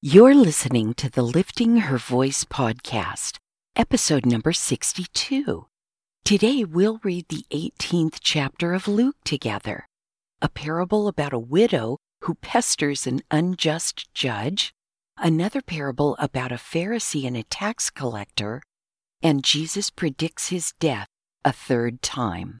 You're listening to the Lifting Her Voice podcast, episode number 62. Today we'll read the 18th chapter of Luke together, a parable about a widow who pesters an unjust judge, another parable about a Pharisee and a tax collector, and Jesus predicts his death a third time.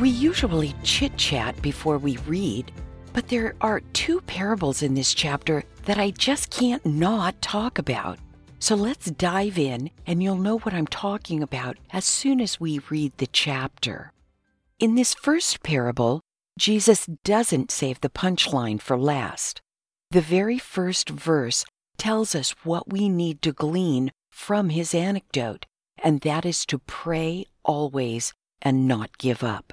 We usually chit chat before we read, but there are two parables in this chapter that I just can't not talk about. So let's dive in, and you'll know what I'm talking about as soon as we read the chapter. In this first parable, Jesus doesn't save the punchline for last. The very first verse tells us what we need to glean from his anecdote, and that is to pray always and not give up.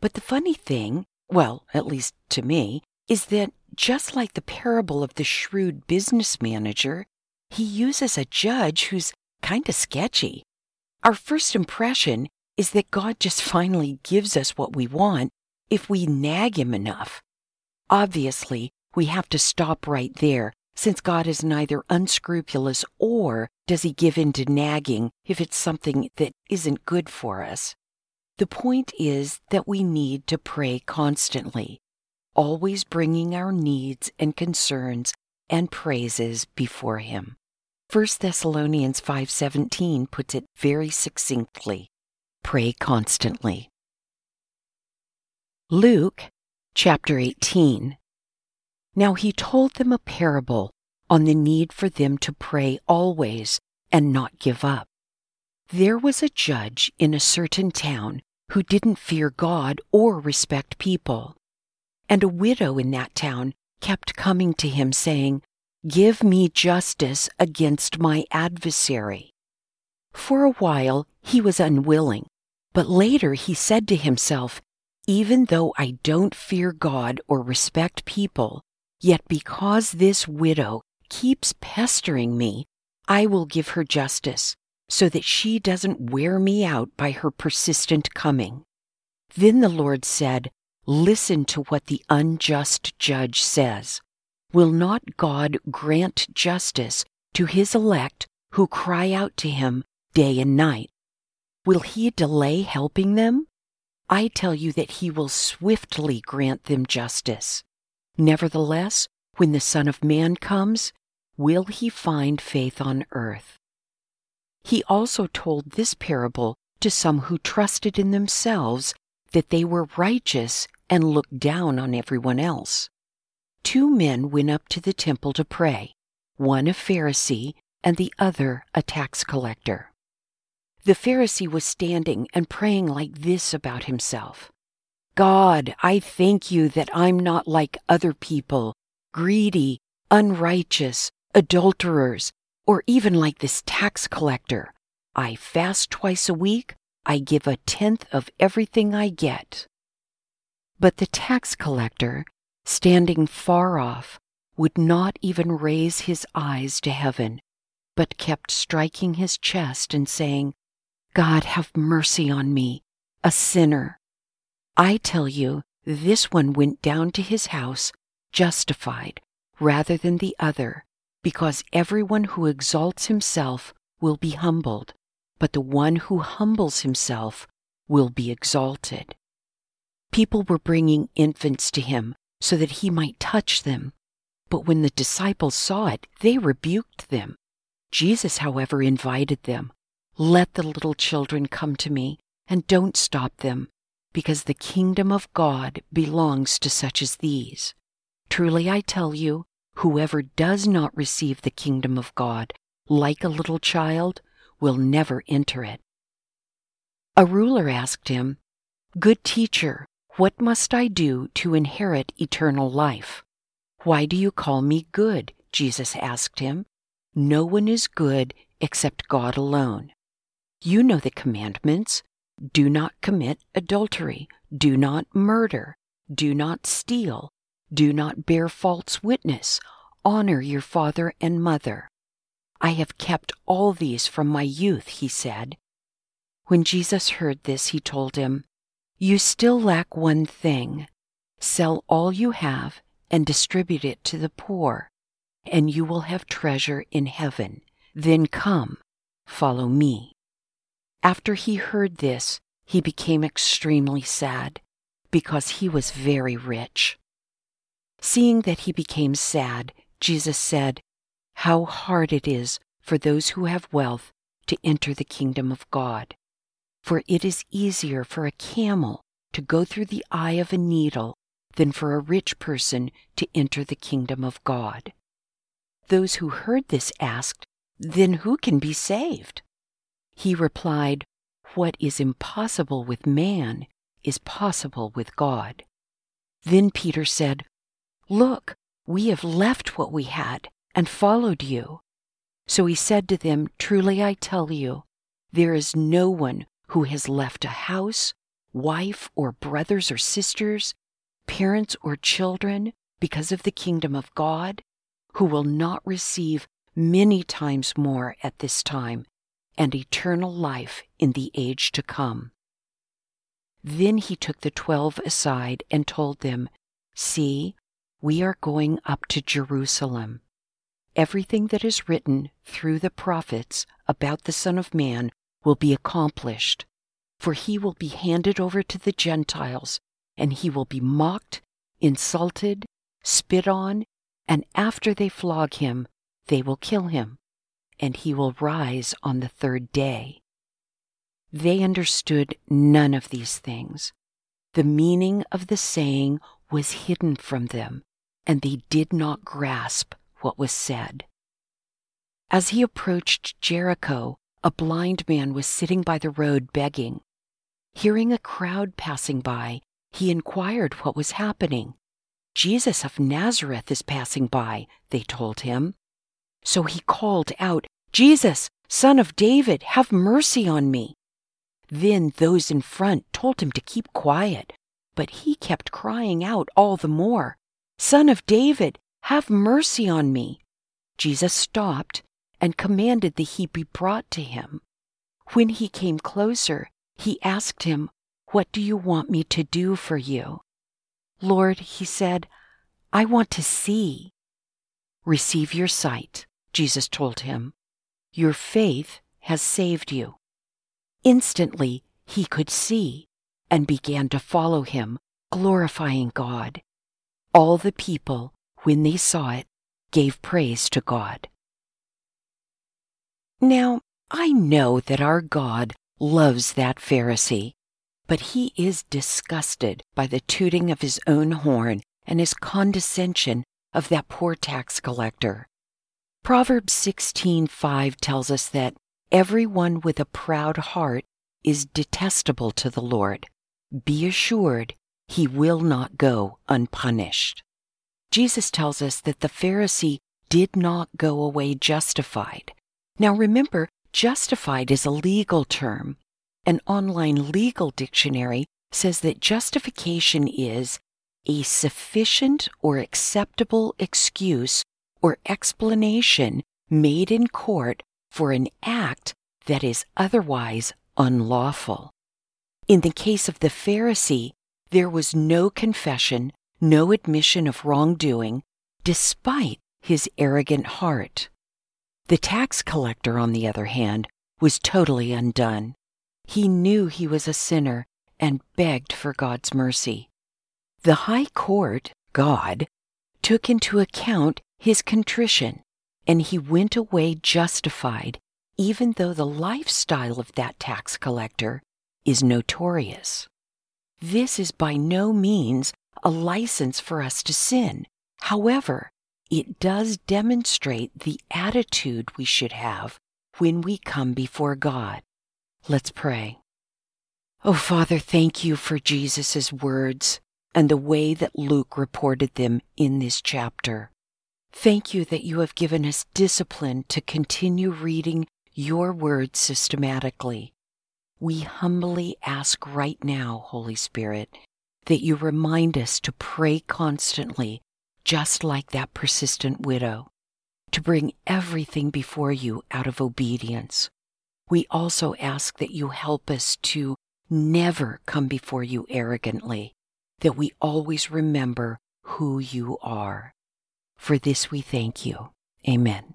But the funny thing, well, at least to me, is that just like the parable of the shrewd business manager, he uses a judge who's kind of sketchy. Our first impression is that God just finally gives us what we want if we nag him enough. Obviously, we have to stop right there since God is neither unscrupulous or does he give in to nagging if it's something that isn't good for us. The point is that we need to pray constantly, always bringing our needs and concerns and praises before him. 1 Thessalonians 5:17 puts it very succinctly. Pray constantly. Luke chapter 18. Now he told them a parable on the need for them to pray always and not give up. There was a judge in a certain town who didn't fear God or respect people. And a widow in that town kept coming to him saying, Give me justice against my adversary. For a while he was unwilling, but later he said to himself, Even though I don't fear God or respect people, yet because this widow keeps pestering me, I will give her justice so that she doesn't wear me out by her persistent coming. Then the Lord said, Listen to what the unjust judge says. Will not God grant justice to his elect who cry out to him day and night? Will he delay helping them? I tell you that he will swiftly grant them justice. Nevertheless, when the Son of Man comes, will he find faith on earth? He also told this parable to some who trusted in themselves that they were righteous and looked down on everyone else. Two men went up to the temple to pray, one a Pharisee and the other a tax collector. The Pharisee was standing and praying like this about himself God, I thank you that I'm not like other people, greedy, unrighteous, adulterers, or even like this tax collector. I fast twice a week. I give a tenth of everything I get. But the tax collector, standing far off, would not even raise his eyes to heaven, but kept striking his chest and saying, God, have mercy on me, a sinner. I tell you, this one went down to his house justified rather than the other because everyone who exalts himself will be humbled, but the one who humbles himself will be exalted. People were bringing infants to him so that he might touch them, but when the disciples saw it, they rebuked them. Jesus, however, invited them. Let the little children come to me, and don't stop them, because the kingdom of God belongs to such as these. Truly I tell you, whoever does not receive the kingdom of God like a little child will never enter it. A ruler asked him, Good teacher, what must I do to inherit eternal life? Why do you call me good? Jesus asked him. No one is good except God alone. You know the commandments do not commit adultery, do not murder, do not steal, do not bear false witness, honor your father and mother. I have kept all these from my youth, he said. When Jesus heard this, he told him, You still lack one thing. Sell all you have and distribute it to the poor, and you will have treasure in heaven. Then come, follow me. After he heard this, he became extremely sad, because he was very rich. Seeing that he became sad, Jesus said, How hard it is for those who have wealth to enter the kingdom of God. For it is easier for a camel to go through the eye of a needle than for a rich person to enter the kingdom of God. Those who heard this asked, Then who can be saved? He replied, What is impossible with man is possible with God. Then Peter said, Look, we have left what we had and followed you. So he said to them, Truly I tell you, there is no one who has left a house, wife, or brothers or sisters, parents or children, because of the kingdom of God, who will not receive many times more at this time and eternal life in the age to come. Then he took the twelve aside and told them, See, we are going up to Jerusalem. Everything that is written through the prophets about the Son of Man will be accomplished, for he will be handed over to the Gentiles, and he will be mocked, insulted, spit on, and after they flog him, they will kill him and he will rise on the third day. They understood none of these things. The meaning of the saying was hidden from them, and they did not grasp what was said. As he approached Jericho, a blind man was sitting by the road begging. Hearing a crowd passing by, he inquired what was happening. Jesus of Nazareth is passing by, they told him. So he called out, Jesus, son of David, have mercy on me. Then those in front told him to keep quiet, but he kept crying out all the more, Son of David, have mercy on me. Jesus stopped and commanded that he be brought to him. When he came closer, he asked him, What do you want me to do for you? Lord, he said, I want to see. Receive your sight. Jesus told him, Your faith has saved you. Instantly he could see and began to follow him, glorifying God. All the people, when they saw it, gave praise to God. Now, I know that our God loves that Pharisee, but he is disgusted by the tooting of his own horn and his condescension of that poor tax collector. Proverbs 16:5 tells us that everyone with a proud heart is detestable to the Lord. Be assured he will not go unpunished. Jesus tells us that the Pharisee did not go away justified. Now remember, justified is a legal term. An online legal dictionary says that justification is a sufficient or acceptable excuse or explanation made in court for an act that is otherwise unlawful. In the case of the Pharisee, there was no confession, no admission of wrongdoing, despite his arrogant heart. The tax collector, on the other hand, was totally undone. He knew he was a sinner and begged for God's mercy. The high court, God, took into account his contrition, and he went away justified, even though the lifestyle of that tax collector is notorious. This is by no means a license for us to sin. However, it does demonstrate the attitude we should have when we come before God. Let's pray. Oh, Father, thank you for Jesus' words and the way that Luke reported them in this chapter. Thank you that you have given us discipline to continue reading your words systematically. We humbly ask right now, Holy Spirit, that you remind us to pray constantly, just like that persistent widow, to bring everything before you out of obedience. We also ask that you help us to never come before you arrogantly, that we always remember who you are. For this we thank you. Amen.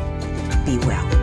Be well.